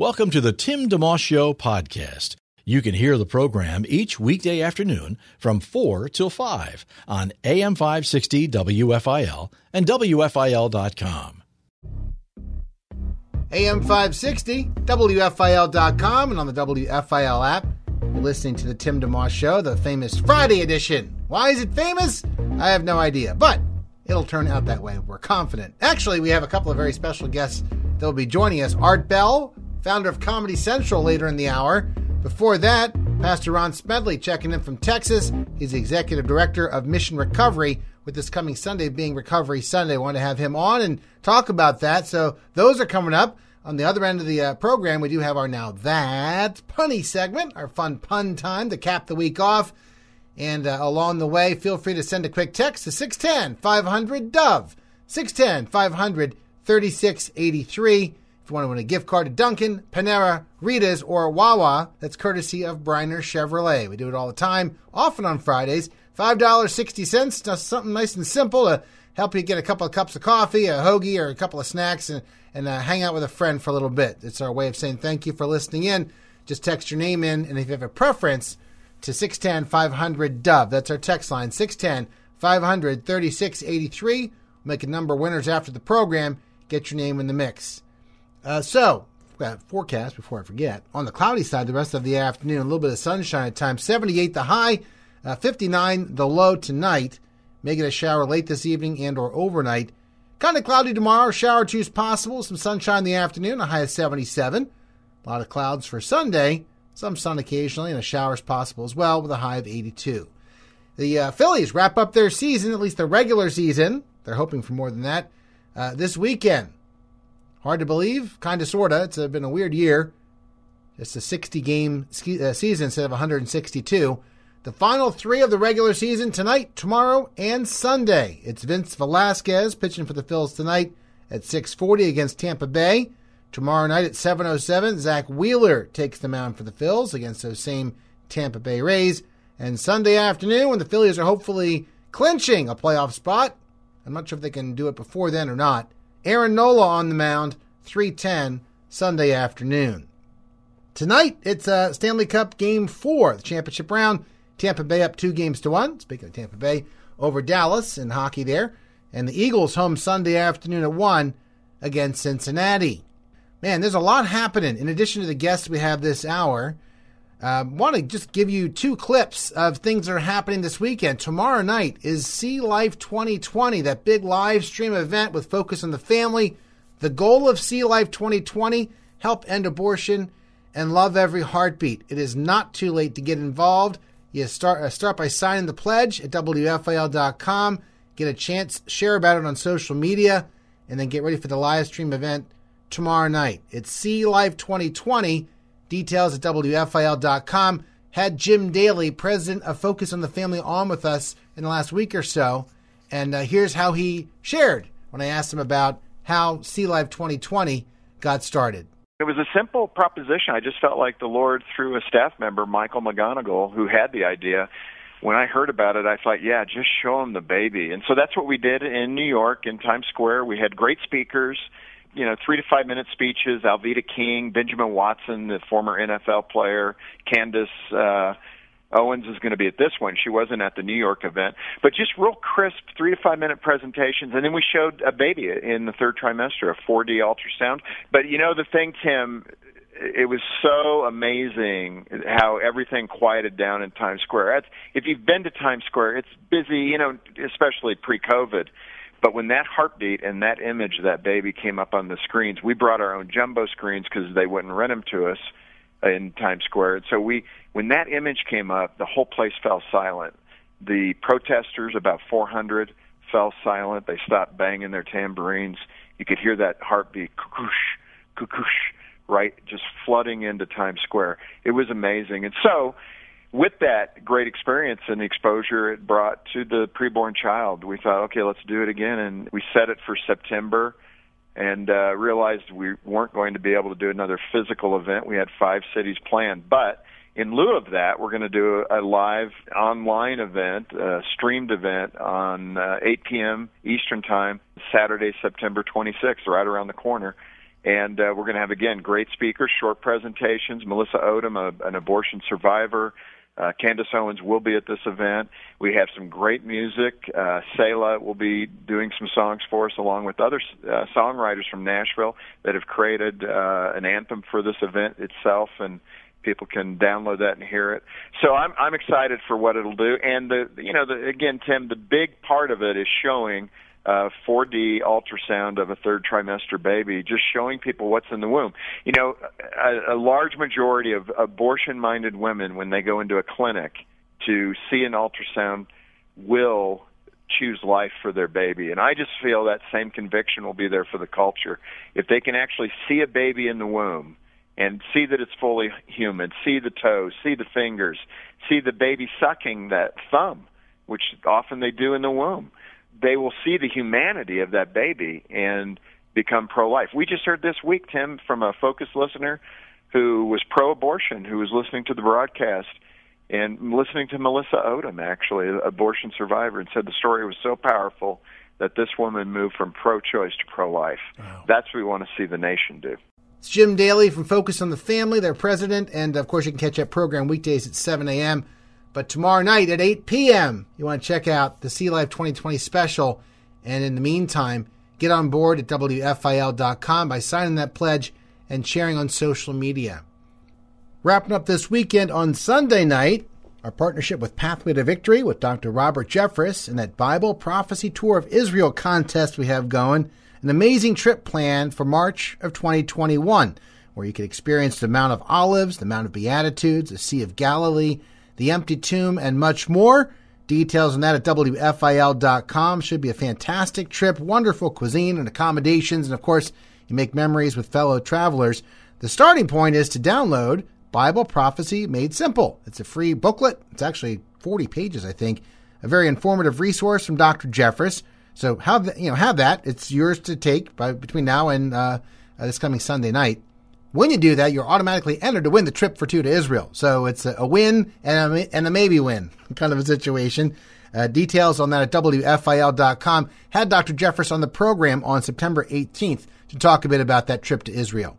Welcome to the Tim DeMoss Show podcast. You can hear the program each weekday afternoon from 4 till 5 on AM 560 WFIL and WFIL.com. AM 560, WFIL.com, and on the WFIL app. You're listening to the Tim DeMoss Show, the famous Friday edition. Why is it famous? I have no idea, but it'll turn out that way. We're confident. Actually, we have a couple of very special guests that will be joining us. Art Bell, founder of Comedy Central, later in the hour. Before that, Pastor Ron Smedley checking in from Texas. He's the executive director of Mission Recovery, with this coming Sunday being Recovery Sunday. I want to have him on and talk about that. So those are coming up. On the other end of the uh, program, we do have our Now That Punny segment, our fun pun time to cap the week off. And uh, along the way, feel free to send a quick text to 610 500 Dove, 610 500 3683. If you want to win a gift card to Dunkin', Panera, Rita's, or Wawa, that's courtesy of Bryner Chevrolet. We do it all the time, often on Fridays. $5.60, just something nice and simple to help you get a couple of cups of coffee, a hoagie, or a couple of snacks, and, and uh, hang out with a friend for a little bit. It's our way of saying thank you for listening in. Just text your name in, and if you have a preference, to 610 500 Dove. That's our text line, 610 500 3683. Make a number of winners after the program. Get your name in the mix. Uh, so, forecast before I forget. On the cloudy side, the rest of the afternoon, a little bit of sunshine at times. 78 the high, uh, 59 the low tonight. Get a shower late this evening and or overnight. Kind of cloudy tomorrow. Shower is possible. Some sunshine in the afternoon. A high of 77. A lot of clouds for Sunday. Some sun occasionally and a shower is possible as well with a high of 82. The uh, Phillies wrap up their season, at least the regular season. They're hoping for more than that uh, this weekend. Hard to believe, kind of, sorta. It's been a weird year. It's a 60 game uh, season instead of 162. The final three of the regular season tonight, tomorrow, and Sunday. It's Vince Velasquez pitching for the Phils tonight at 6:40 against Tampa Bay. Tomorrow night at 7:07, Zack Wheeler takes the mound for the Phils against those same Tampa Bay Rays. And Sunday afternoon, when the Phillies are hopefully clinching a playoff spot, I'm not sure if they can do it before then or not. Aaron Nola on the mound, 3:10 Sunday afternoon. Tonight, it's uh, Stanley Cup Game Four, the championship round. Tampa Bay up two games to one. Speaking of Tampa Bay, over Dallas in hockey there. And the Eagles home Sunday afternoon at 1 against Cincinnati. Man, there's a lot happening. In addition to the guests we have this hour, Uh, want to just give you two clips of things that are happening this weekend. Tomorrow night is See Life 2020, that big live stream event with focus on the family. The goal of See Life 2020 help end abortion and love every heartbeat. It is not too late to get involved. You start uh, start by signing the pledge at WFIL.com. Get a chance, share about it on social media, and then get ready for the live stream event tomorrow night. It's See Life 2020. Details at WFIL.com. Had Jim Daly, president of Focus on the Family, on with us in the last week or so. And uh, here's how he shared when I asked him about how See Life 2020 got started. It was a simple proposition. I just felt like the Lord, through a staff member, Michael McGonigal, who had the idea, when I heard about it, I thought, yeah, just show him the baby. And so that's what we did in New York, in Times Square. We had great speakers, you know, three to five minute speeches. Alveda King, Benjamin Watson, the former NFL player, Candace uh, Owens is going to be at this one. She wasn't at the New York event, but just real crisp three to five minute presentations, and then we showed a baby in the third trimester, a 4D ultrasound. But you know the thing, Tim, it was so amazing how everything quieted down in Times Square. That's, if you've been to Times Square, it's busy, you know, especially pre-COVID. But when that heartbeat and that image of that baby came up on the screens, we brought our own jumbo screens because they wouldn't rent them to us in Times Square. And so we, when that image came up, the whole place fell silent. The protesters, about 400, fell silent. They stopped banging their tambourines. You could hear that heartbeat, kukoosh, kukoosh, right, just flooding into Times Square. It was amazing. And so, with that great experience and exposure it brought to the preborn child, we thought, okay, let's do it again. And we set it for September and uh, realized we weren't going to be able to do another physical event. We had five cities planned. But in lieu of that, we're going to do a live online event, a streamed event on uh, 8 p.m. Eastern Time, Saturday, September 26th, right around the corner. And uh, we're going to have, again, great speakers, short presentations. Melissa Ohden, a, an abortion survivor, uh, Candace Owens will be at this event. We have some great music. Uh, Selah will be doing some songs for us, along with other uh, songwriters from Nashville that have created uh, an anthem for this event itself, and people can download that and hear it. So I'm I'm excited for what it'll do. And the you know the again, Tim, the big part of it is showing uh, 4D ultrasound of a third trimester baby, just showing people what's in the womb. You know, a, a large majority of abortion minded women, when they go into a clinic to see an ultrasound, will choose life for their baby. And I just feel that same conviction will be there for the culture. If they can actually see a baby in the womb and see that it's fully human, see the toes, see the fingers, see the baby sucking that thumb, which often they do in the womb they will see the humanity of that baby and become pro-life. We just heard this week, Tim, from a focused listener who was pro-abortion, who was listening to the broadcast and listening to Melissa Ohden, actually, an abortion survivor, and said the story was so powerful that this woman moved from pro-choice to pro-life. Wow. That's what we want to see the nation do. It's Jim Daly from Focus on the Family, their president, and of course you can catch that program weekdays at 7 a.m. But tomorrow night at 8 p.m., you want to check out the See Life 2020 special. And in the meantime, get on board at WFIL.com by signing that pledge and sharing on social media. Wrapping up this weekend on Sunday night, our partnership with Pathway to Victory with Dr. Robert Jeffress and that Bible Prophecy Tour of Israel contest we have going. An amazing trip planned for March of 2021, where you can experience the Mount of Olives, the Mount of Beatitudes, the Sea of Galilee, the Empty Tomb, and much more. Details on that at WFIL.com. Should be a fantastic trip, wonderful cuisine and accommodations, and of course, you make memories with fellow travelers. The starting point is to download Bible Prophecy Made Simple. It's a free booklet. It's actually 40 pages, I think. A very informative resource from Dr. Jeffress. So have you know have that. It's yours to take by between now and uh, this coming Sunday night. When you do that, you're automatically entered to win the trip for two to Israel. So it's a, win and a, and a maybe win kind of a situation. Uh, details on that at WFIL.com. Had Dr. Jeffress on the program on September 18th to talk a bit about that trip to Israel.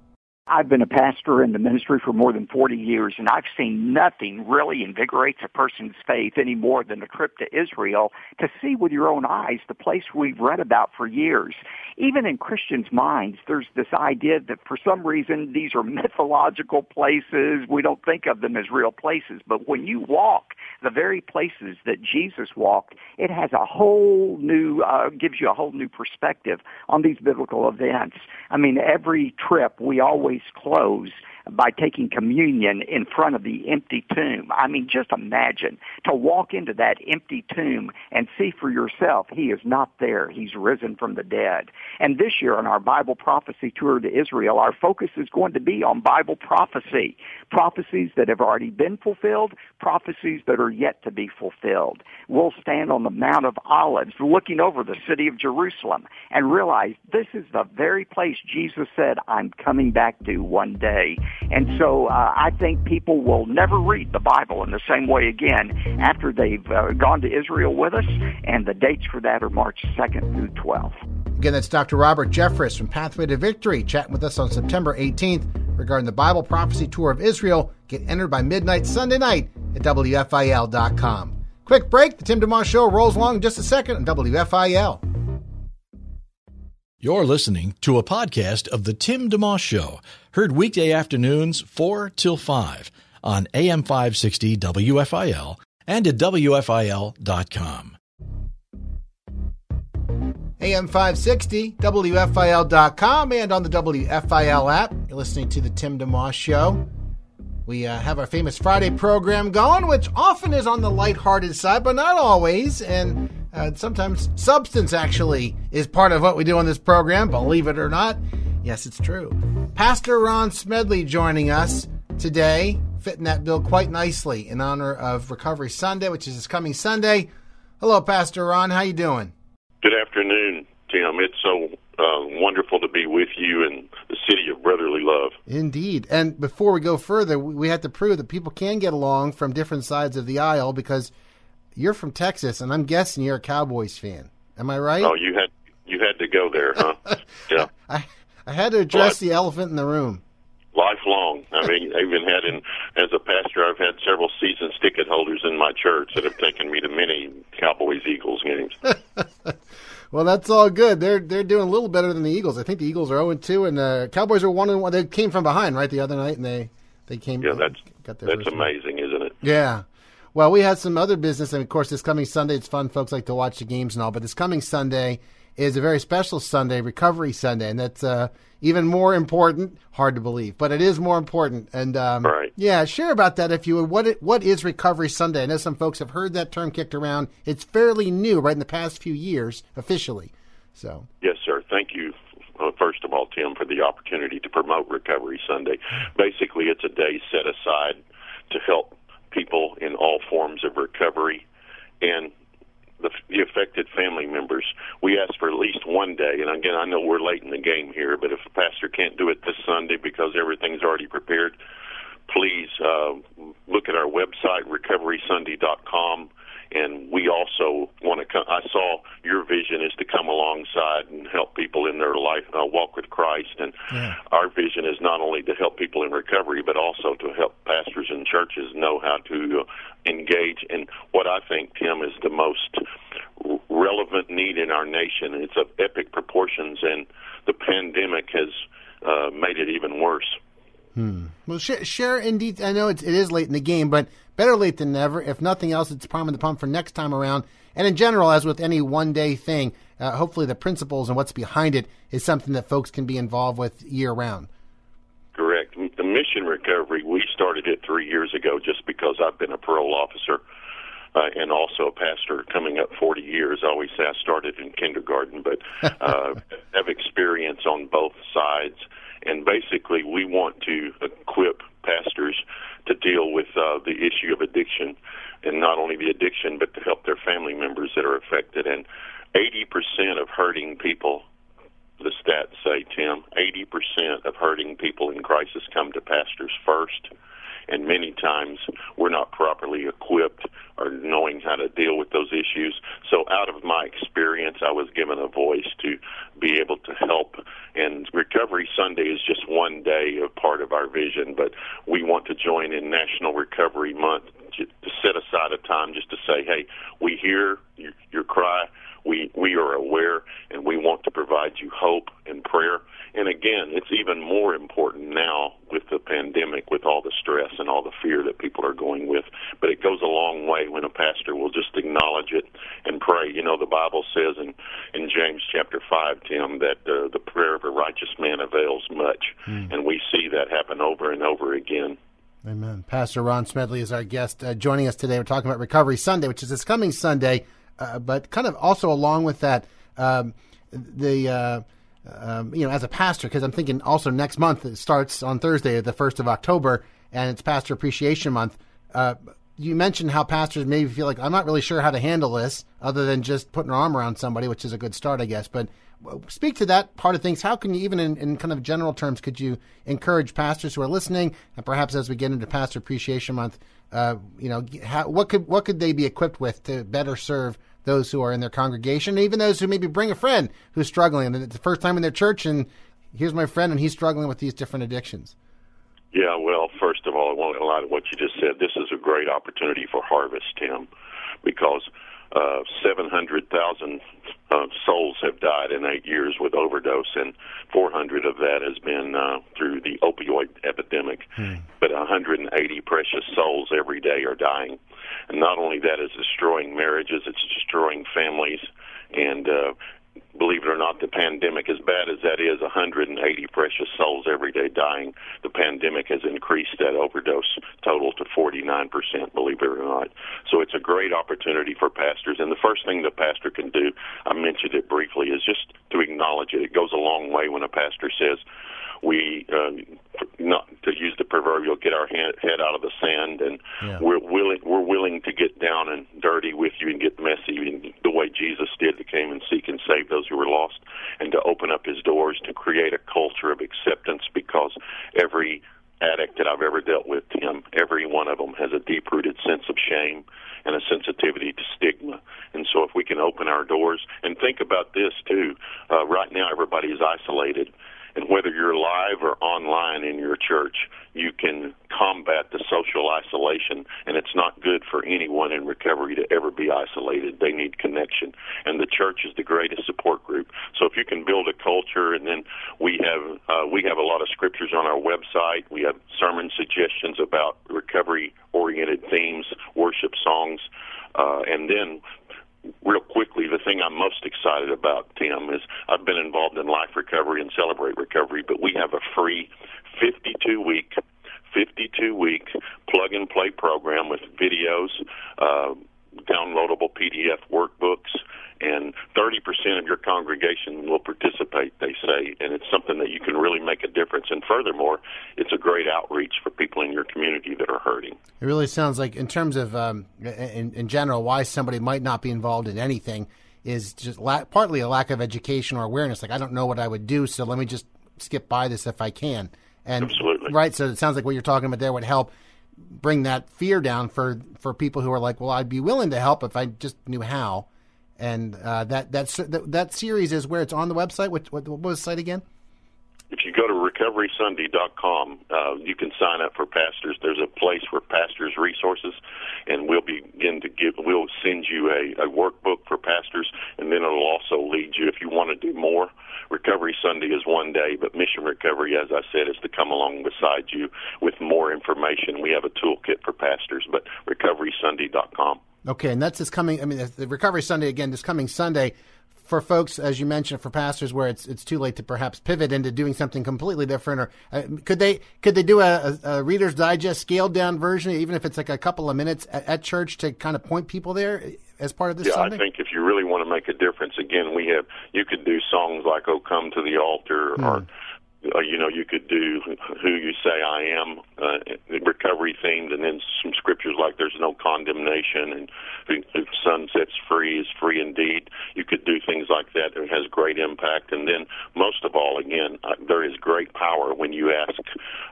I've been a pastor in the ministry for more than 40 years, and I've seen nothing really invigorates a person's faith any more than a trip to Israel to see with your own eyes the place we've read about for years. Even in Christians' minds, there's this idea that for some reason these are mythological places. We don't think of them as real places. But when you walk the very places that Jesus walked, it has a whole new, uh, gives you a whole new perspective on these biblical events. I mean, every trip we always close by taking communion in front of the empty tomb. I mean, just imagine to walk into that empty tomb and see for yourself he is not there. He's risen from the dead. And this year on our Bible prophecy tour to Israel, our focus is going to be on Bible prophecy. Prophecies that have already been fulfilled, prophecies that are yet to be fulfilled. We'll stand on the Mount of Olives looking over the city of Jerusalem and realize this is the very place Jesus said, I'm coming back to one day. And so uh, I think people will never read the Bible in the same way again after they've uh, gone to Israel with us, and the dates for that are March 2nd through 12th. Again, that's Dr. Robert Jeffress from Pathway to Victory chatting with us on September 18th regarding the Bible Prophecy Tour of Israel. Get entered by midnight Sunday night at WFIL.com. Quick break. The Tim DeMoss Show rolls along in just a second on WFIL. You're listening to a podcast of The Tim DeMoss Show, heard weekday afternoons 4 till 5 on AM 560 WFIL and at WFIL.com. AM 560, WFIL.com, and on the WFIL app. You're listening to The Tim DeMoss Show. We uh, have our famous Friday program going, which often is on the lighthearted side, but not always. And uh, sometimes substance actually is part of what we do on this program, believe it or not. Yes, it's true. Pastor Ron Smedley joining us today, fitting that bill quite nicely in honor of Recovery Sunday, which is this coming Sunday. Hello, Pastor Ron. How you doing? Good afternoon, Tim. It's so uh, wonderful to be with you in the city of brotherly love. Indeed. And before we go further, we have to prove that people can get along from different sides of the aisle because you're from Texas, and I'm guessing you're a Cowboys fan. Am I right? Oh, you had you had to go there, huh? yeah. I I had to address the elephant in the room. Lifelong. I mean, I even had in as a pastor, I've had several season ticket holders in my church that have taken me to many Cowboys Eagles games. well, that's all good. They're they're doing a little better than the Eagles. I think the Eagles are zero and two, and the Cowboys are one and one. They came from behind right the other night, and they they came. Yeah, that's got their that's amazing, isn't it? Yeah. Well, we had some other business, and of course, this coming Sunday, it's fun. Folks like to watch the games and all, but this coming Sunday is a very special Sunday, Recovery Sunday, and that's uh, even more important. Hard to believe, but it is more important. And um, right. yeah, share about that if you would. What it, what is Recovery Sunday? I know some folks have heard that term kicked around. It's fairly new, right in the past few years, officially. So yes, sir. Thank you. Uh, first of all, Tim, for the opportunity to promote Recovery Sunday. Basically, it's a day set aside to help people in all forms of recovery and the, the affected family members. We ask for at least one day, and again, I know we're late in the game here, but if the pastor can't do it this Sunday because everything's already prepared, please uh, look at our website, recoverysunday.com and we also want to come. I saw your vision is to come alongside and help people in their life uh, walk with Christ, and yeah. our vision is not only to help people in recovery, but also to help pastors and churches know how to uh, engage in what I think Tim is the most relevant need in our nation. It's of epic proportions, and the pandemic has uh, made it even worse. Hmm. Well, share, share indeed. I know it's, it is late in the game, but better late than never. If nothing else, it's priming the pump for next time around. And in general, as with any one day thing, uh, hopefully the principles and what's behind it is something that folks can be involved with year round. Correct. The mission recovery, we started it three years ago just because I've been a parole officer. Uh, and also a pastor coming up 40 years. I always say I started in kindergarten, but uh, have experience on both sides and basically we want to equip pastors to deal with uh, the issue of addiction, and not only the addiction, but to help their family members that are affected. And 80% of hurting people, the stats say, Tim, 80% of hurting people in crisis come to pastors first and many times we're not properly equipped or knowing how to deal with those issues. So, out of my experience, I was given a voice to be able to help. And Recovery Sunday is just one day of part of our vision, but we want to join in National Recovery Month to set aside a time just to say, hey, we hear your, your cry. We we are aware, and we want to provide you hope and prayer. And again, it's even more important now with the pandemic, with all the stress and all the fear that people are going with. But it goes a long way when a pastor will just acknowledge it and pray. You know, the Bible says in in James chapter five, Tim, that uh, the prayer of a righteous man avails much, mm. and we see that happen over and over again. Amen. Pastor Ron Smedley is our guest uh, joining us today. We're talking about Recovery Sunday, which is this coming Sunday, uh, but kind of also along with that, um, the uh, um, you know, as a pastor, because I'm thinking also next month it starts on Thursday, the first of October, and it's Pastor Appreciation Month. Uh, you mentioned how pastors maybe feel like I'm not really sure how to handle this, other than just putting an arm around somebody, which is a good start, I guess. But speak to that part of things. How can you, even in, in kind of general terms, could you encourage pastors who are listening, and perhaps as we get into Pastor Appreciation Month, uh, you know, how, what could what could they be equipped with to better serve those who are in their congregation, even those who maybe bring a friend who's struggling and it's the first time in their church and here's my friend and he's struggling with these different addictions. Yeah, well, first of all, I want a lot of what you just said. This is a great opportunity for harvest, Tim, because uh, 700,000 uh, souls have died in eight years with overdose, and 400 of that has been uh, through the opioid epidemic. Hmm. But 180 precious souls every day are dying. And not only that is destroying marriages, it's destroying families. And uh, believe it or not, the pandemic, as bad as that is, 180 precious souls every day dying. The pandemic has increased that overdose total to 49%, believe it or not. So it's a great opportunity for pastors. And the first thing the pastor can do, I mentioned it briefly, is just to acknowledge it. It goes a long way when a pastor says, we uh, not to use the proverbial get our hand, head out of the sand and yeah. we're willing we're willing to get down and dirty with you and get messy in the way Jesus did to came and seek and save those who were lost and to open up his doors to create a culture of acceptance because every addict that I've ever dealt with Tim every one of them has a deep rooted sense of shame and a sensitivity to stigma and so if we can open our doors and think about this too uh, right now everybody is isolated and whether you're live or online in your church, you can combat the social isolation. And it's not good for anyone in recovery to ever be isolated. They need connection. And the church is the greatest support group. So if you can build a culture, and then we have uh, we have a lot of scriptures on our website. We have sermon suggestions about recovery oriented themes, worship songs. Uh, and then real quickly, the thing I'm most excited about, Tim, is I've been involved in Life Recovery and Celebrate Recovery, but we have a free 52 week 52 week plug and play program with videos, uh, downloadable PDF workbooks, and 30% of your congregation will participate, they say, and it's something that you can really make a difference. And furthermore, it's a great outreach for people in your community that are hurting. It really sounds like, in terms of, um, in, in general, why somebody might not be involved in anything is just la- partly a lack of education or awareness. Like, I don't know what I would do, so let me just skip by this if I can. And, Absolutely. Right, so it sounds like what you're talking about there would help bring that fear down for for people who are like, well, I'd be willing to help if I just knew how and uh, that that that series is where it's on the website. What, what, what was the site again? If you go to recoverysunday.com, uh, you can sign up for pastors. There's a place for pastors resources, and we'll begin to give. We'll send you a, a workbook for pastors, and then it'll also lead you if you want to do more. Recovery Sunday is one day, but Mission Recovery, as I said, is to come along beside you with more information. We have a toolkit for pastors, but recoverysunday.com. Okay, and that's this coming. I mean, the Recovery Sunday again, this coming Sunday for folks, as you mentioned, for pastors where it's it's too late to perhaps pivot into doing something completely different, or uh, could they could they do a, a, Reader's Digest scaled down version, even if it's like a couple of minutes at, at, church to kind of point people there as part of this? Yeah, Sunday? I think if you really want to make a difference, again, we have you could do songs like "Oh Come to the Altar" hmm. or uh, you know, you could do who you say I am, uh, recovery themed, and then some scriptures like there's no condemnation and who, who Son sets free is free indeed. You could do things like that. It has great impact. And then most of all, again, uh, there is great power when you ask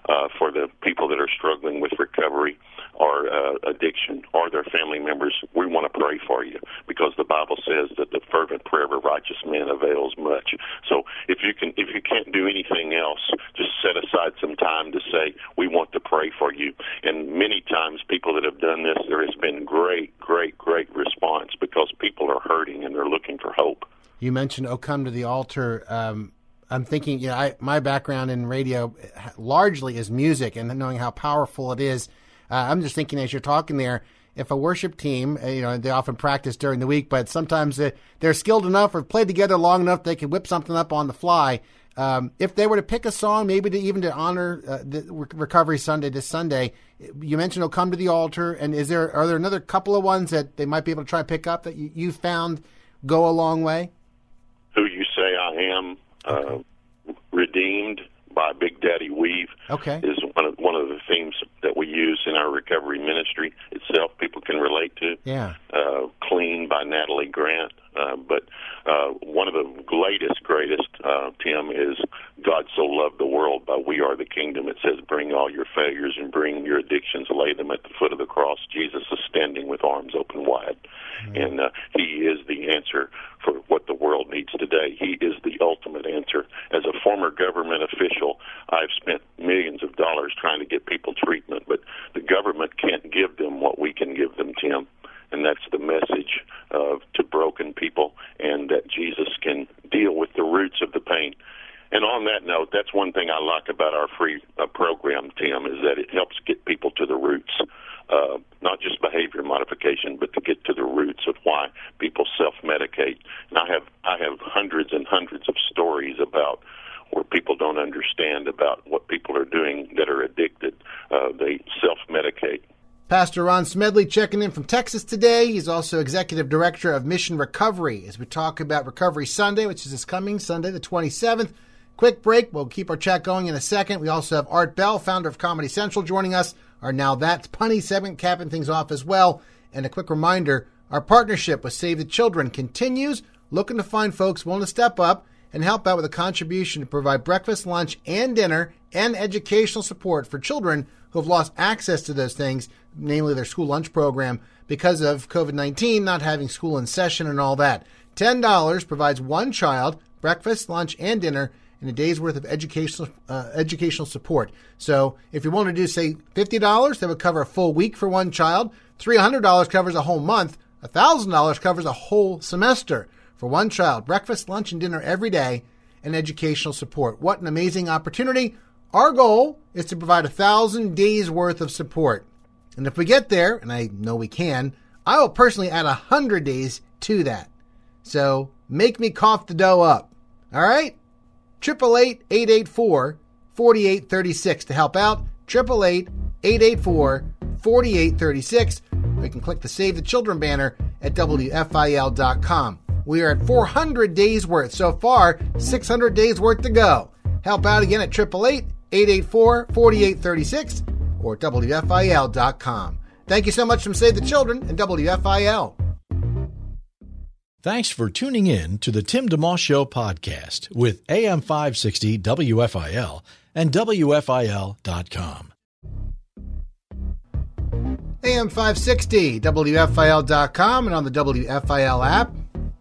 uh, for the people that are struggling with recovery or uh, addiction or their family members. We want to pray for you because the Bible says that the fervent prayer of a righteous man avails much. So if you can, if you can't do anything else, just set aside some time to say, we want to pray for you. And many times, people that have done this, there has been great, great, great response because people are hurting and they're looking for hope. You mentioned "Oh Come to the Altar." Um, I'm thinking, you know, I, my background in radio largely is music, and knowing how powerful it is. Uh, I'm just thinking as you're talking there, if a worship team, uh, you know, they often practice during the week, but sometimes they're skilled enough or played together long enough they can whip something up on the fly. Um, if they were to pick a song, maybe to even to honor uh, the Recovery Sunday this Sunday, you mentioned "Oh Come to the Altar," and is there are there another couple of ones that they might be able to try pick up that you, you found go a long way? Who you say I am, okay. uh, redeemed by Big Daddy Weave, okay. is one of one of the themes that we use in our recovery ministry itself. People can relate to. Yeah. Uh, Clean by Natalie Grant. Uh, but uh, one of the latest, greatest, uh, Tim, is God so loved the world by We Are the Kingdom. It says, bring all your failures and bring your addictions, lay them at the foot of the cross. Jesus is standing with arms open wide. Mm-hmm. And uh, He is the answer for what the world needs today. He is the ultimate answer. As a former government official, I've spent millions of dollars trying to get people treatment, but the government can't give them what we can give them, Tim and that's the message of to broken people, and that Jesus can deal with the roots of the pain. And on that note, that's one thing I like about our free uh, program, Tim, is that it helps get people to the roots, uh, not just behavior modification, but to get to the roots of why people self-medicate. And I have I have hundreds and hundreds of stories about where people don't understand about what people are doing that are addicted. Uh, they self medicate. Pastor Ron Smedley checking in from Texas today. He's also executive director of Mission Recovery as we talk about Recovery Sunday, which is this coming Sunday, the 27th. Quick break. We'll keep our chat going in a second. We also have Art Bell, founder of Comedy Central, joining us. Our Now That's Punny segment capping things off as well. And a quick reminder our partnership with Save the Children continues, looking to find folks willing to step up and help out with a contribution to provide breakfast, lunch, and dinner and educational support for children who have lost access to those things, namely their school lunch program, because of COVID 19 not having school in session and all that. $10 provides one child breakfast, lunch, and dinner and a day's worth of educational uh, educational support. So if you're willing to do say fifty dollars, that would cover a full week for one child. Three hundred dollars covers a whole month. thousand dollars covers a whole semester for one child. Breakfast, lunch, and dinner every day, and educational support. What an amazing opportunity! Our goal is to provide a thousand days worth of support. And if we get there, and I know we can, I will personally add a hundred days to that. So make me cough the dough up. All right? 888 4836 to help out. 888 884 4836. You can click the Save the Children banner at WFIL.com. We are at 400 days worth so far, 600 days worth to go. Help out again at 888 884 4836 or WFIL.com. Thank you so much from Save the Children and WFIL. Thanks for tuning in to the Tim DeMoss Show podcast with AM 560 WFIL and WFIL.com. AM 560, WFIL.com, and on the WFIL app.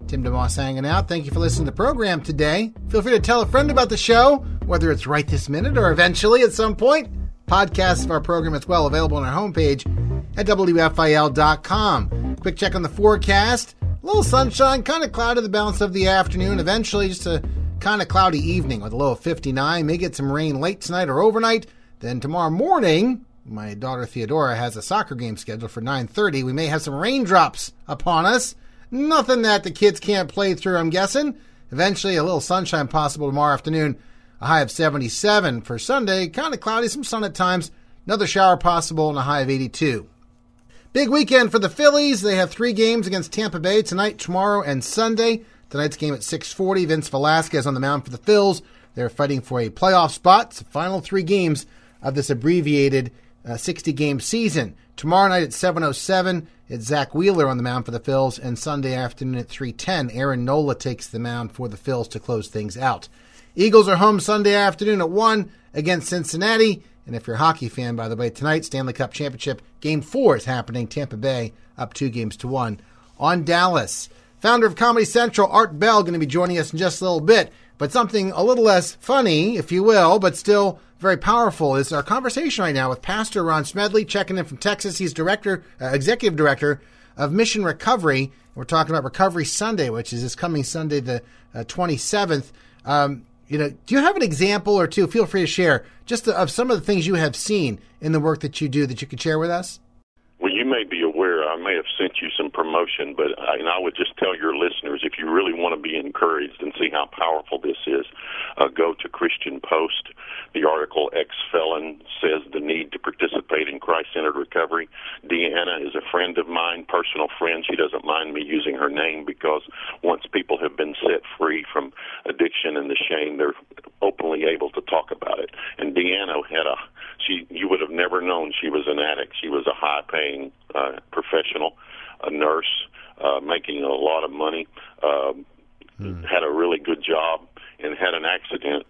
Tim DeMoss hanging out. Thank you for listening to the program today. Feel free to tell a friend about the show, whether it's right this minute or eventually at some point. Podcasts of our program as well available on our homepage at WFIL.com. Quick check on the forecast. A little sunshine, kind of cloudy the balance of the afternoon. Eventually, just a kind of cloudy evening with a low of 59. May get some rain late tonight or overnight. Then tomorrow morning, my daughter Theodora has a soccer game scheduled for 9:30. We may have some raindrops upon us. Nothing that the kids can't play through, I'm guessing. Eventually, a little sunshine possible tomorrow afternoon. A high of 77 for Sunday. Kind of cloudy, some sun at times. Another shower possible and a high of 82. Big weekend for the Phillies. They have three games against Tampa Bay tonight, tomorrow, and Sunday. Tonight's game at 6:40. Vince Velasquez on the mound for the Phils. They're fighting for a playoff spot. It's the final three games of this abbreviated 60-game uh, season. Tomorrow night at 7:07, it's Zack Wheeler on the mound for the Phils, and Sunday afternoon at 3:10, Aaron Nola takes the mound for the Phils to close things out. Eagles are home Sunday afternoon at one against Cincinnati. And if you're a hockey fan, by the way, tonight, Stanley Cup Championship Game 4 is happening. Tampa Bay up two games to one on Dallas. Founder of Comedy Central, Art Bell, going to be joining us in just a little bit. But something a little less funny, if you will, but still very powerful is our conversation right now with Pastor Ron Smedley, checking in from Texas. He's director, uh, executive director of Mission Recovery. We're talking about Recovery Sunday, which is this coming Sunday, the uh, 27th. Um, you know, do you have an example or two? Feel free to share just of some of the things you have seen in the work that you do that you could share with us. Well, you may be aware I may have sent you some promotion, but I, and I would just tell your listeners if you really want to be encouraged and see how powerful this is, uh, go to Christian Post. The article "Ex Felon Says the Need to Participate in Christ-Centered Recovery." Deanna is a friend of mine, personal friend. She doesn't mind me using her name because once people have been set free from addiction and the shame, they're openly able to talk about it. And Deanna had a she you would have never known she was an addict. She was a high-paying uh, professional, a nurse, uh, making a lot of money, uh, hmm. had a really good job, and had an accident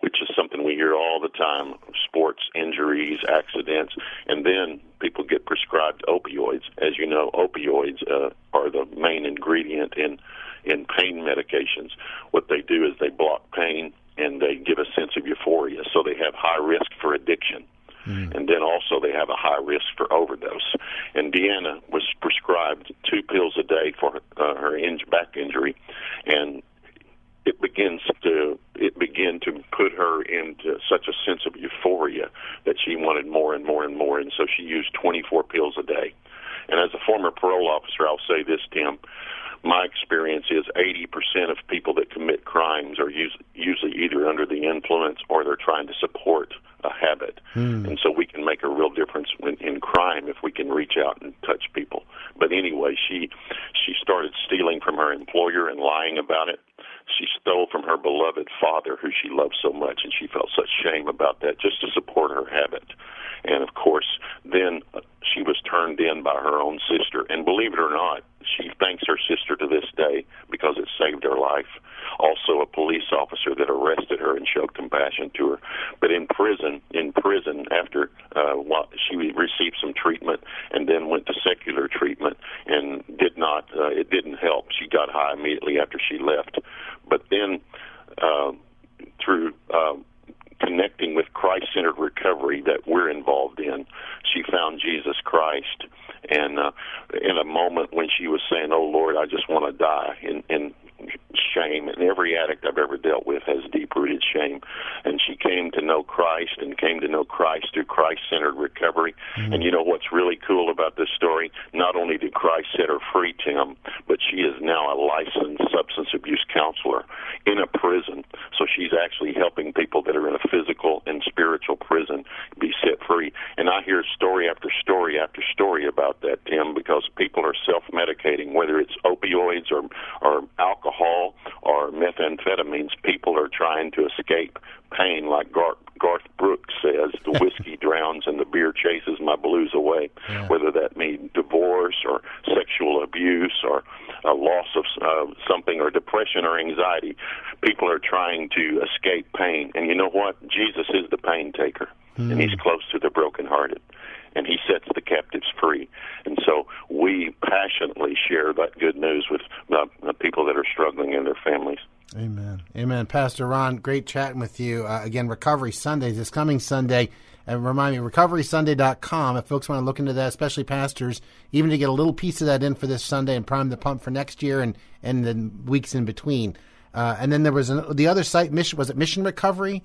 which is something we hear all the time sports injuries, accidents, and then people get prescribed opioids. As you know, opioids uh, are the main ingredient in in pain medications. What they do is they block pain and they give a sense of euphoria, so they have high risk for addiction. Mm. And then also they have a high risk for overdose. And Deanna was prescribed two pills a day for uh, her in- back injury, and it begins to it began to put her into such a sense of euphoria that she wanted more and more and more, and so she used 24 pills a day. And as a former parole officer, I'll say this, Tim: my experience is 80% of people that commit crimes are us- usually either under the influence or they're trying to support a habit. Hmm. And so we can make a real difference in, in crime if we can reach out and touch people. But anyway, she she started stealing from her employer and lying about it. She stole from her beloved father, who she loved so much, and she felt such shame about that just to support her habit. And of course, then uh, she was turned in by her own sister. And believe it or not, she thanks her sister to this day because it saved her life. Also, a police officer that arrested her and showed compassion to her. But in prison, in prison, after uh, she received some treatment and then went to secular treatment and did not, uh, it didn't help. She got high immediately after she left. But then, uh, through uh, connecting with Christ centered recovery that we're involved in. She found Jesus Christ. And uh, in a moment when she was saying, Oh Lord, I just want to die, and, in shame, and every addict I've ever dealt with has deep rooted shame. And she came to know Christ and came to know Christ through Christ centered recovery. Mm-hmm. And you know what's really cool about this story? Not only did Christ set her free, Tim, but she is now a licensed substance abuse counselor in a prison. So she's actually helping people that are in a physical and spiritual prison be set free. And I hear story after story after story about that, Tim, because people are self medicating, whether it's opioids or, or alcohol or methamphetamines. People are trying to escape pain, like Garth, Garth Brooks says, the whiskey drowns and the beer chases my blues away. Yeah. Whether that means divorce or sexual abuse or a loss of uh, something or depression or anxiety, people are trying to escape pain. And you know what? Jesus is the pain taker, mm. and He's close to the brokenhearted and he sets the captives free. And so we passionately share that good news with the people that are struggling in their families. Amen. Amen. Pastor Ron, great chatting with you. Uh, again, Recovery Sundays this coming Sunday. And remind me, recoverysunday.com, if folks want to look into that, especially pastors, even to get a little piece of that in for this Sunday and prime the pump for next year and, and the weeks in between. Uh, and then there was an, the other site, mission was it missionrecovery.com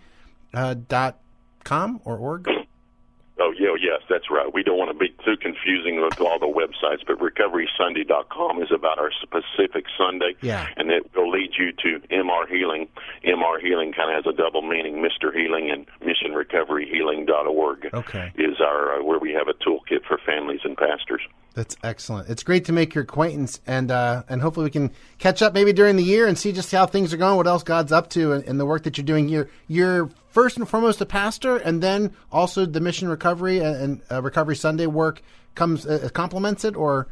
uh, dot com or org? Oh, yeah, yes, that's right. We don't want to be too confusing with all the websites, but recoverysunday.com is about our specific Sunday. Yeah. And it will lead you to MR Healing. MR Healing kind of has a double meaning. Mr. Healing and missionrecoveryhealing.org okay. is our uh, where we have a toolkit for families and pastors. That's excellent. It's great to make your acquaintance, and uh, and hopefully we can catch up maybe during the year and see just how things are going, what else God's up to, and, and the work that you're doing here. You're first and foremost a pastor, and then also the mission recovery and, and uh, recovery Sunday work comes uh, complements it, or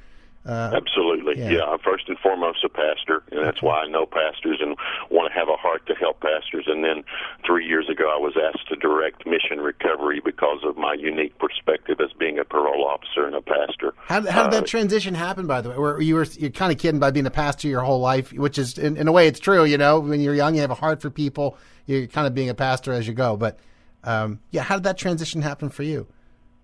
uh, Absolutely. Yeah. yeah. I'm first and foremost a pastor, and that's why I know pastors and want to have a heart to help pastors. And then three years ago, I was asked to direct mission recovery because of my unique perspective as being a parole officer and a pastor. How, how did that uh, transition happen, by the way? Where you were you're kind of kidding by being a pastor your whole life, which is in, in a way it's true. You know, when you're young, you have a heart for people. You're kind of being a pastor as you go. But um, yeah, how did that transition happen for you?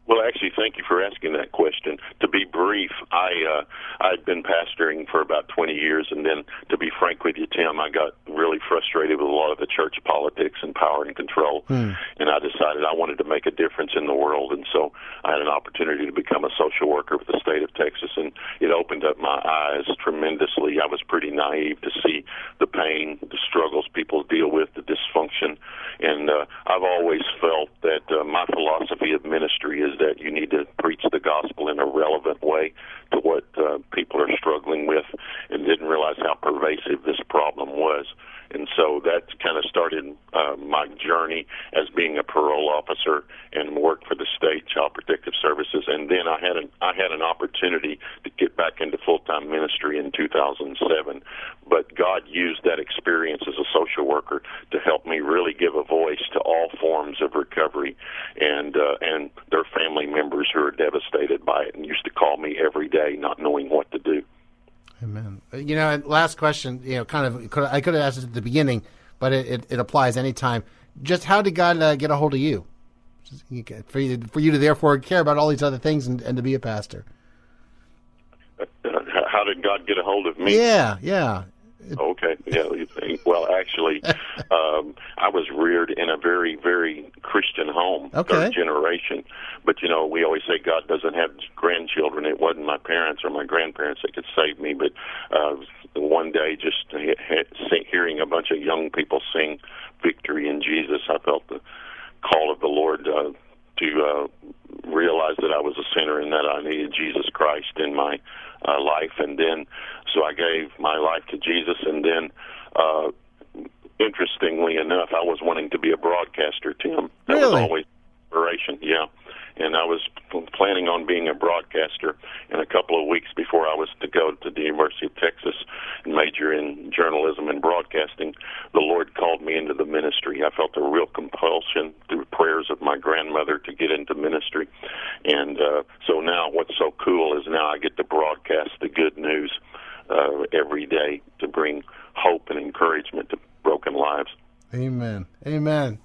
Well, actually, thank you for asking that question. To be brief, I uh, I'd been pastoring for about 20 years, and then, to be frank with you, Tim, I got really frustrated with a lot of the church politics and power and control, hmm. and I decided I wanted to make a difference in the world, and so I had an opportunity to become a social worker with the state of Texas, and it opened up my eyes tremendously. I was pretty naive to see the pain, the struggles people deal with, the dysfunction, and uh, I've always felt that uh, my philosophy of ministry is that you need to preach the gospel in a relevant way to what uh, people are struggling with and didn't realize how pervasive this problem was. And so that kind of started uh, my journey as being a parole officer and worked for the state child protective services. And then I had an I had an opportunity to get back into full time ministry in 2007. But God used that experience as a social worker to help me really give a voice to all forms of recovery and uh, and their family members who are devastated by it and used to call me every day not knowing what to do. Amen. You know, last question. You know, kind of. Could, I could have asked it at the beginning, but it, it, it applies anytime. Just how did God uh, get a hold of you? For you, for you to therefore care about all these other things and, and to be a pastor. How did God get a hold of me? Yeah, yeah. Okay. Yeah. Well, actually, um, I was reared in a very, very Christian home, okay. third generation. But you know, we always say God doesn't have grandchildren. It wasn't my parents or my grandparents that could save me, but uh, one day, just hearing a bunch of young people sing "Victory in Jesus," I felt the call of the Lord uh, to uh, realize that I was a sinner and that I needed Jesus Christ in my uh, life. And then, so I gave my life to Jesus. And then, uh, interestingly enough, I was wanting to be a broadcaster, Tim. That really? was always inspiration. Yeah and I was planning on being a broadcaster in a couple of weeks before I was to go to the University of Texas and major in journalism and broadcasting. The Lord called me into the ministry. I felt a real compulsion through prayers of my grandmother to get into ministry, and uh, so now what's so cool is now I get to broadcast the good news uh, every day to bring hope and encouragement to broken lives. Amen. Amen.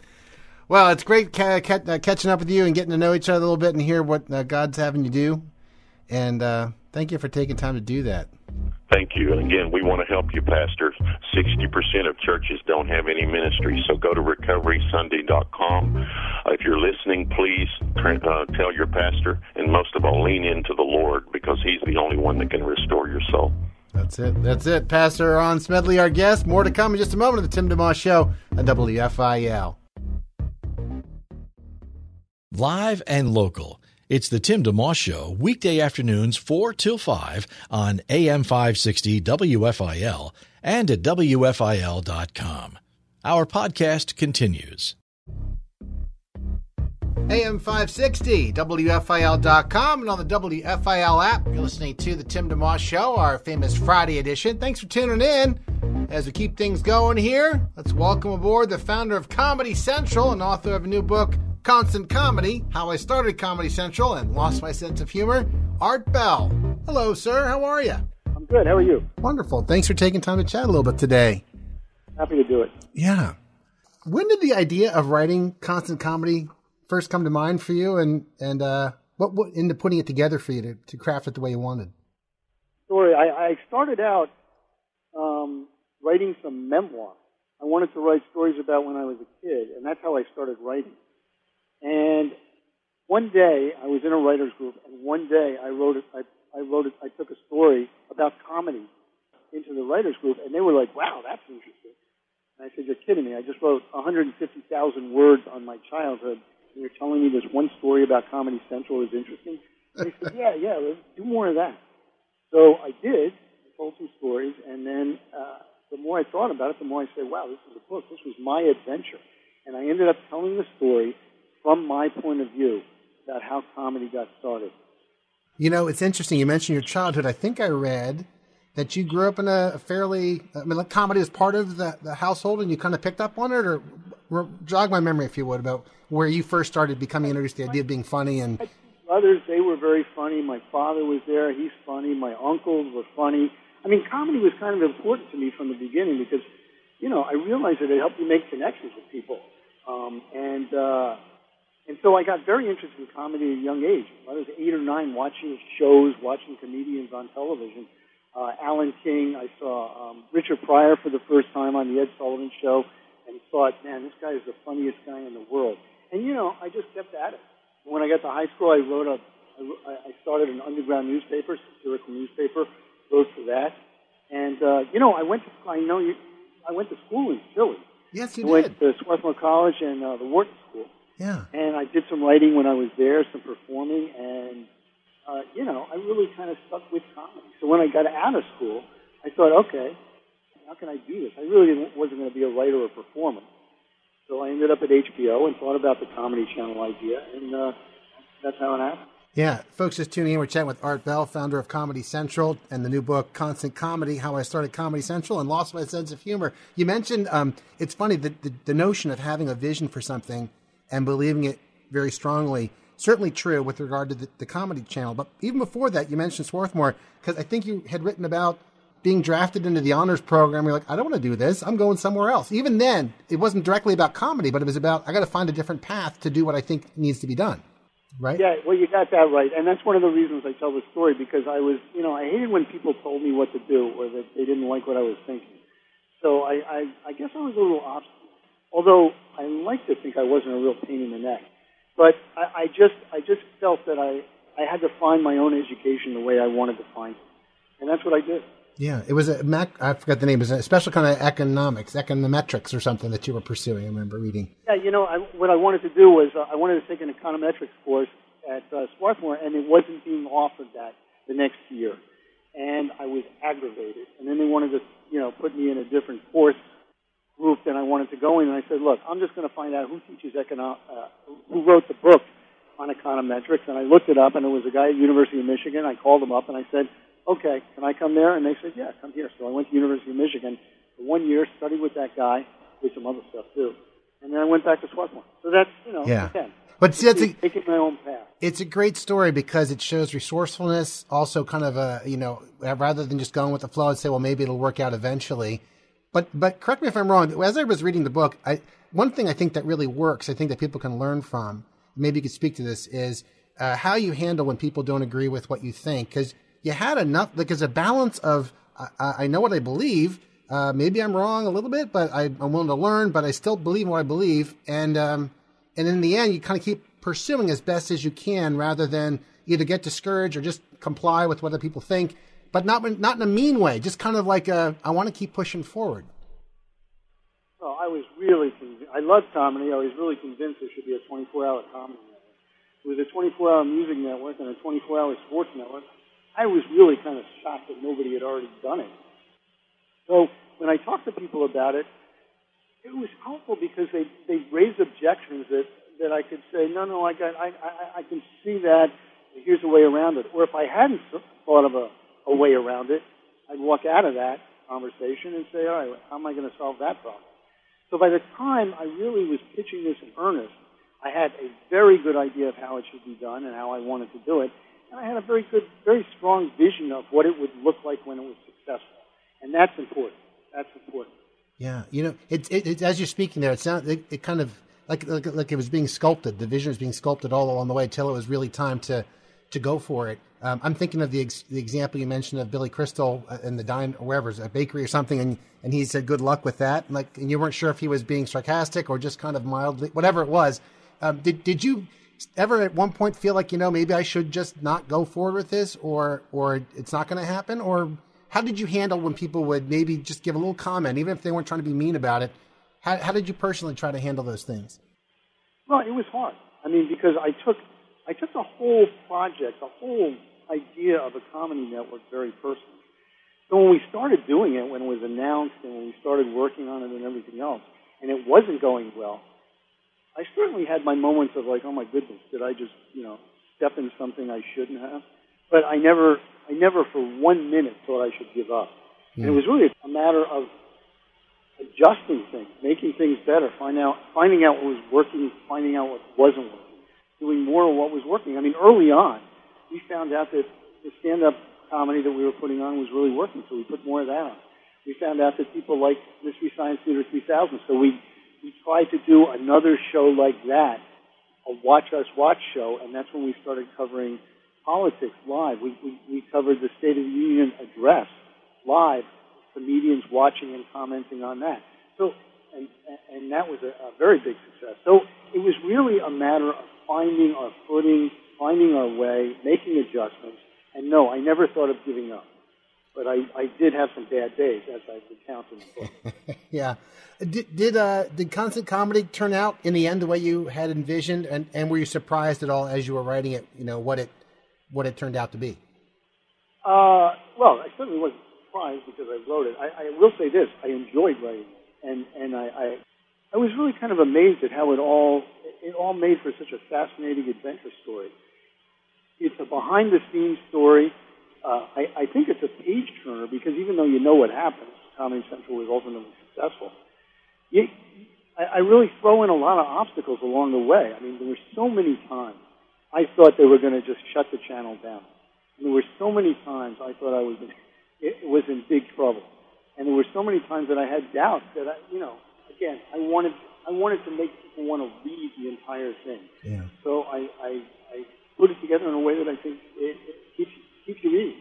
Well, it's great ca- ca- uh, catching up with you and getting to know each other a little bit and hear what uh, God's having you do. And uh, thank you for taking time to do that. Thank you. And again, we want to help you, Pastor. 60% of churches don't have any ministry, so go to recoverysunday.com. Uh, if you're listening, please uh, tell your pastor, and most of all, lean into the Lord because He's the only one that can restore your soul. That's it. That's it. Pastor Ron Smedley, our guest. More to come in just a moment of the Tim DeMoss Show on WFIL live and local. It's the Tim DeMoss Show, weekday afternoons 4 till 5 on AM 560 WFIL and at WFIL.com. Our podcast continues. AM 560, WFIL.com, and on the WFIL app. You're listening to the Tim DeMoss Show, our famous Friday edition. Thanks for tuning in. As we keep things going here, let's welcome aboard the founder of Comedy Central and author of a new book, Constant Comedy How I Started Comedy Central and Lost My Sense of Humor, Art Bell. Hello, sir. How are you? I'm good. How are you? Wonderful. Thanks for taking time to chat a little bit today. Happy to do it. Yeah. When did the idea of writing Constant Comedy first come to mind for you, and and uh, what what into putting it together for you to, to craft it the way you wanted? Story. I, I started out um, writing some memoir. I wanted to write stories about when I was a kid, and that's how I started writing. And one day I was in a writers group, and one day I wrote it. I, I wrote it. I took a story about comedy into the writers group, and they were like, "Wow, that's interesting." And I said, "You're kidding me! I just wrote 150,000 words on my childhood, and you're telling me this one story about Comedy Central is interesting?" And they said, "Yeah, yeah, do more of that." So I did. I told some stories, and then uh, the more I thought about it, the more I said, "Wow, this is a book. This was my adventure." And I ended up telling the story from my point of view about how comedy got started. You know, it's interesting. You mentioned your childhood. I think I read that you grew up in a fairly, I mean, like comedy is part of the, the household and you kind of picked up on it, or, or jog my memory, if you would, about where you first started becoming introduced to the idea of being funny and. Others, they were very funny. My father was there. He's funny. My uncles were funny. I mean, comedy was kind of important to me from the beginning because, you know, I realized that it helped you make connections with people. Um, and, uh, and so I got very interested in comedy at a young age. I was eight or nine watching shows, watching comedians on television. Uh, Alan King, I saw um, Richard Pryor for the first time on the Ed Sullivan Show and thought, man, this guy is the funniest guy in the world. And, you know, I just kept at it. When I got to high school, I wrote a, I started an underground newspaper, satirical newspaper, wrote for that. And, uh, you know, I went to, I know you, I went to school in Philly. Yes, you I did. went to Swarthmore College and uh, the Wharton School. Yeah. And I did some writing when I was there, some performing, and uh, you know, I really kind of stuck with comedy. So when I got out of school, I thought, okay, how can I do this? I really wasn't going to be a writer or performer. So I ended up at HBO and thought about the Comedy Channel idea, and uh, that's how it happened. Yeah, folks, just tuning in. We're chatting with Art Bell, founder of Comedy Central, and the new book "Constant Comedy: How I Started Comedy Central and Lost My Sense of Humor." You mentioned um, it's funny the, the the notion of having a vision for something and believing it very strongly. Certainly true with regard to the, the comedy channel. But even before that, you mentioned Swarthmore because I think you had written about being drafted into the honors program. You're like, I don't want to do this. I'm going somewhere else. Even then, it wasn't directly about comedy, but it was about I got to find a different path to do what I think needs to be done. Right? Yeah, well, you got that right, and that's one of the reasons I tell the story because I was, you know, I hated when people told me what to do or that they didn't like what I was thinking. So I, I, I guess I was a little obstinate although I like to think I wasn't a real pain in the neck. But I, I just I just felt that I, I had to find my own education the way I wanted to find it. And that's what I did. Yeah, it was a Mac. I forgot the name. It was a special kind of economics, econometrics, or something that you were pursuing. I remember reading. Yeah, you know, I, what I wanted to do was uh, I wanted to take an econometrics course at uh, Swarthmore, and it wasn't being offered that the next year, and I was aggravated. And then they wanted to, you know, put me in a different course group than I wanted to go in, and I said, look, I'm just going to find out who teaches econo- uh, who wrote the book on econometrics, and I looked it up, and it was a guy at University of Michigan. I called him up, and I said okay, can I come there? And they said, yeah, come here. So I went to University of Michigan for one year, studied with that guy, did some other stuff too. And then I went back to Swarthmore. So that's, you know, yeah. again, but see, that's a, taking my own path. It's a great story because it shows resourcefulness, also kind of a, you know, rather than just going with the flow and say, well, maybe it'll work out eventually. But, but correct me if I'm wrong. As I was reading the book, I, one thing I think that really works, I think that people can learn from, maybe you could speak to this, is uh, how you handle when people don't agree with what you think. Because you had enough, like, there's a balance of, I, I know what I believe. Uh, maybe I'm wrong a little bit, but I, am willing to learn, but I still believe what I believe. And, um, and in the end, you kind of keep pursuing as best as you can rather than either get discouraged or just comply with what other people think, but not, not in a mean way, just kind of like a, I want to keep pushing forward. Well, I was really, convinced. I love comedy. I was really convinced there should be a 24 hour comedy network. With a 24 hour music network and a 24 hour sports network, I was really kind of shocked that nobody had already done it. So when I talked to people about it, it was helpful because they they raised objections that that I could say, no, no, I got, I, I, I can see that. Here's a way around it. Or if I hadn't thought of a, a way around it, I'd walk out of that conversation and say, all right, how am I going to solve that problem? So by the time I really was pitching this in earnest, I had a very good idea of how it should be done and how I wanted to do it. And I had a very good, very strong vision of what it would look like when it was successful. And that's important. That's important. Yeah, you know, it, it, it as you're speaking there, it sounds it, it kind of like, like like it was being sculpted. The vision was being sculpted all along the way until it was really time to to go for it. Um, I'm thinking of the ex, the example you mentioned of Billy Crystal uh, in the dine or wherever, a bakery or something, and and he said good luck with that. And like, and you weren't sure if he was being sarcastic or just kind of mildly, whatever it was. Um, did did you ever at one point feel like you know maybe I should just not go forward with this, or or it's not going to happen, or how did you handle when people would maybe just give a little comment, even if they weren't trying to be mean about it? How, how did you personally try to handle those things? Well, it was hard. I mean, because I took I took the whole project, the whole idea of a comedy network very personally. So when we started doing it, when it was announced and when we started working on it and everything else, and it wasn't going well, I certainly had my moments of like, oh my goodness, did I just, you know, step in something I shouldn't have? But I never, I never for one minute thought I should give up. Mm. And it was really a matter of adjusting things, making things better, find out, finding out what was working, finding out what wasn't working, doing more of what was working. I mean, early on, we found out that the stand-up comedy that we were putting on was really working, so we put more of that on. We found out that people liked Mystery Science Theater 3000, so we we tried to do another show like that, a Watch Us Watch show, and that's when we started covering politics live. We, we, we covered the State of the Union address live, comedians watching and commenting on that. So, and, and that was a, a very big success. So it was really a matter of finding our footing, finding our way, making adjustments, and no, I never thought of giving up but I, I did have some bad days, as I recount in the book. yeah. Did did, uh, did constant comedy turn out in the end the way you had envisioned, and, and were you surprised at all as you were writing it? You know what it what it turned out to be. Uh, well, I certainly wasn't surprised because I wrote it. I, I will say this: I enjoyed writing it, and and I, I I was really kind of amazed at how it all it all made for such a fascinating adventure story. It's a behind the scenes story uh, I, I think it's a page turner because even though you know what happens, Comedy Central was ultimately successful. You, I, I really throw in a lot of obstacles along the way. I mean, there were so many times I thought they were going to just shut the channel down. And there were so many times I thought I was in, it was in big trouble. And there were so many times that I had doubts that I, you know, again, I wanted I wanted to make people want to read the entire thing. Yeah. So I, I, I put it together in a way that I think it, it keeps keeps you reading.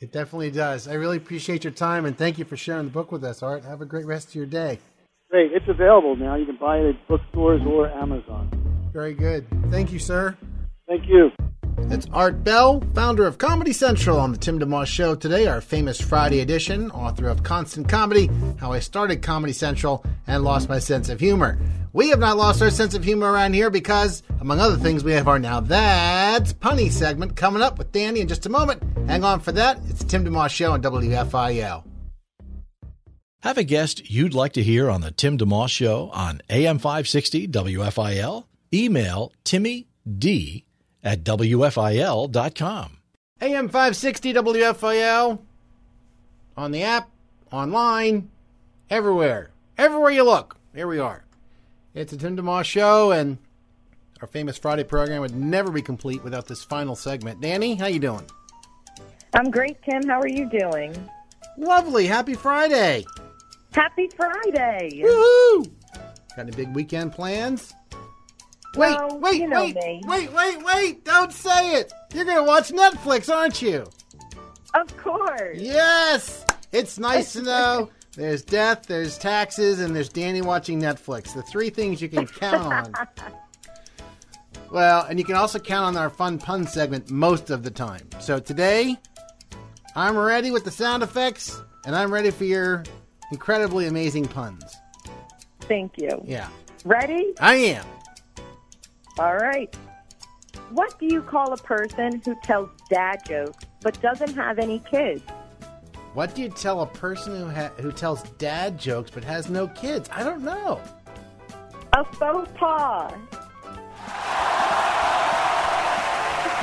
It definitely does. I really appreciate your time and thank you for sharing the book with us, Art. Have a great rest of your day. Great. It's available now. You can buy it at bookstores or Amazon. Very good. Thank you, sir. Thank you. It's Art Bell, founder of Comedy Central on the Tim DeMoss Show today, our famous Friday edition, author of Constant Comedy, How I Started Comedy Central and Lost My Sense of Humor. We have not lost our sense of humor around here because, among other things, we have our Now That's Punny segment coming up with Danny in just a moment. Hang on for that. It's Tim DeMoss Show on WFIL. Have a guest you'd like to hear on the Tim DeMoss Show on AM 560 WFIL? Email Timmy D at WFIL.com. AM 560 WFIL on the app, online, everywhere. Everywhere you look. Here we are. It's a Tim DeMoss show, and our famous Friday program would never be complete without this final segment. Danny, how you doing? I'm great, Tim. How are you doing? Lovely. Happy Friday. Happy Friday. Woohoo! Got any big weekend plans? Wait, Well, wait, you know wait, me. wait, wait, wait! Don't say it. You're gonna watch Netflix, aren't you? Of course. Yes. It's nice to know. There's death, there's taxes, and there's Danny watching Netflix. The three things you can count on. well, and you can also count on our fun pun segment most of the time. So today, I'm ready with the sound effects, and I'm ready for your incredibly amazing puns. Thank you. Yeah, Ready? I am. All right. What do you call a person who tells dad jokes but doesn't have any kids? What do you tell a person who ha- who tells dad jokes but has no kids? I don't know. A faux pas.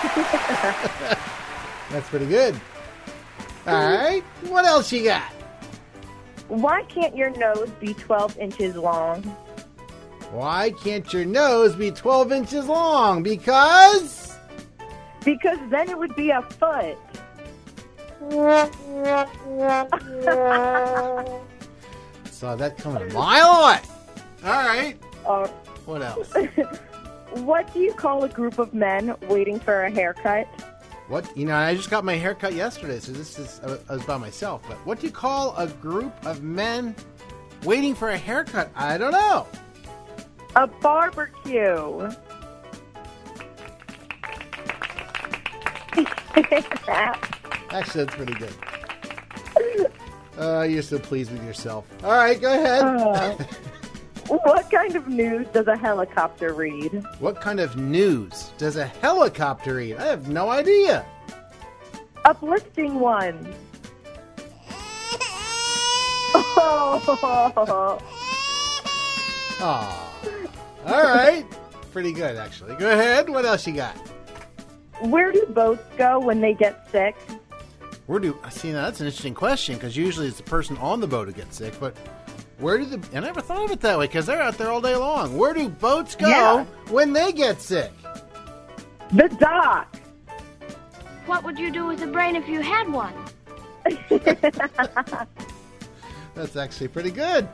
That's pretty good. All hmm. right, what else you got? Why can't your nose be 12 inches long? Why can't your nose be 12 inches long? Because. Because then it would be a foot. Saw that coming a mile away. All right. Uh, What else? what do you call a group of men waiting for a haircut? What you know? I just got my haircut yesterday, so this is I was by myself. But what do you call a group of men waiting for a haircut? I don't know. A barbecue. Actually, that's pretty good. Uh, you're so pleased with yourself. All right, go ahead. Uh, what kind of news does a helicopter read? what kind of news does a helicopter read? I have no idea. Uplifting one. Oh, Aw. All right. Pretty good, actually. Go ahead. What else you got? where do boats go when they get sick? Where do I see now? That's an interesting question because usually it's the person on the boat who gets sick. But where do the? I never thought of it that way because they're out there all day long. Where do boats go Yeah. when they get sick? The dock. What would you do with a brain if you had one? That's actually pretty good.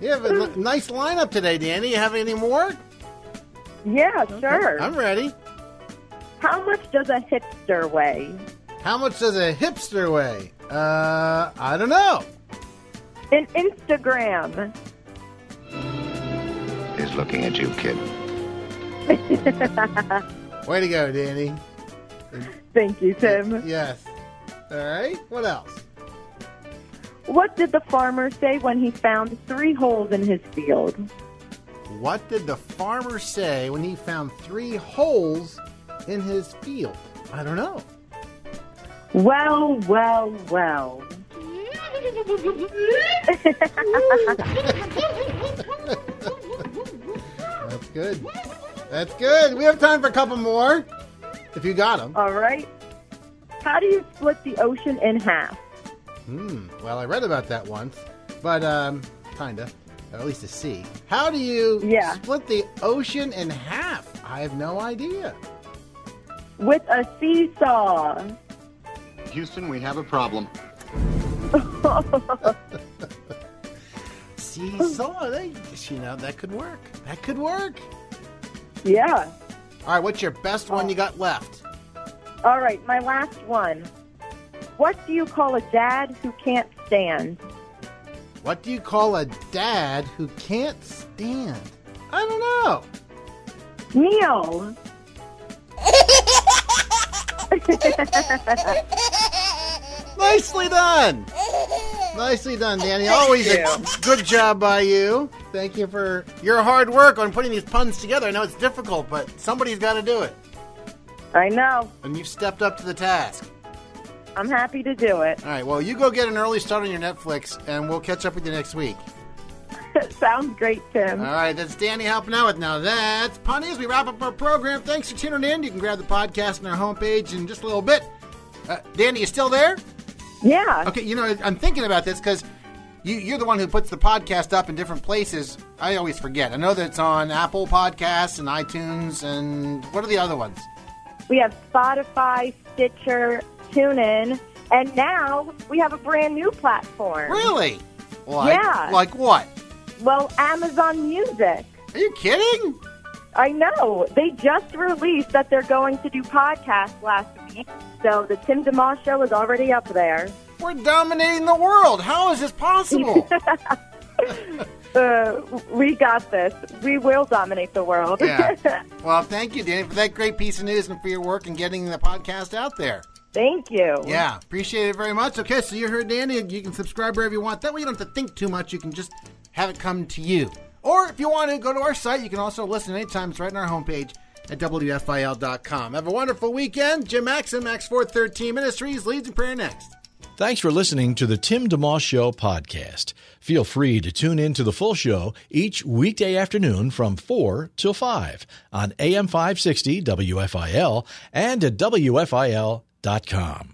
You have a n- nice lineup today, Danny. You have any more? Yeah, sure. I'm ready. How much does a hipster weigh? How much does a hipster weigh? Uh, I don't know. An Instagram. is looking at you, kid. Way to go, Danny. Thank you, Tim. Yes. All right. What else? What did the farmer say when he found three holes in his field? What did the farmer say when he found three holes in his field? I don't know. Well, well, well. That's good. That's good. We have time for a couple more. If you got them. All right. How do you split the ocean in half? Hmm. Well, I read about that once, but um, kinda, or at least a C. How do you Yeah. split the ocean in half? I have no idea. With a seesaw. Houston, we have a problem. Seesaw. They, you know, that could work. That could work. Yeah. All right. What's your best one you got left? All right, my last one. What do you call a dad who can't stand? What do you call a dad who can't stand? I don't know. Neil. Nicely done. Nicely done, Danny. Always a good job by you. Thank you for your hard work on putting these puns together. I know it's difficult, but somebody's got to do it. I know. And you've stepped up to the task. I'm happy to do it. All right, well, you go get an early start on your Netflix, and we'll catch up with you next week. Sounds great, Tim. All right, that's Danny helping out with Now That's Punny. As we wrap up our program, thanks for tuning in. You can grab the podcast on our homepage in just a little bit. Uh, Danny, you still there? Yeah. Okay, you know, I'm thinking about this because you, you're the one who puts the podcast up in different places. I always forget. I know that it's on Apple Podcasts and iTunes, and what are the other ones? We have Spotify, Stitcher, TuneIn, and now we have a brand new platform. Really? Like, Yeah. Like what? Well, Amazon Music. Are you kidding? I know. They just released that they're going to do podcasts last week. So the Tim DeMoss show is already up there. We're dominating the world. How is this possible? Uh, we got this. We will dominate the world. yeah. Well, thank you, Danny, for that great piece of news and for your work in getting the podcast out there. Thank you. Yeah, appreciate it very much. Okay, so you heard Danny. You can subscribe wherever you want. That way you don't have to think too much. You can just have it come to you. Or if you want to go to our site, you can also listen anytime. It's right on our homepage at WFIL.com. Have a wonderful weekend. Jim Maxim, Max 413 Ministries, leads in prayer next. Thanks for listening to the Tim DeMoss Show podcast. Feel free to tune in to the full show each weekday afternoon from 4 till 5 on AM 560 WFIL and at WFIL.com dot com.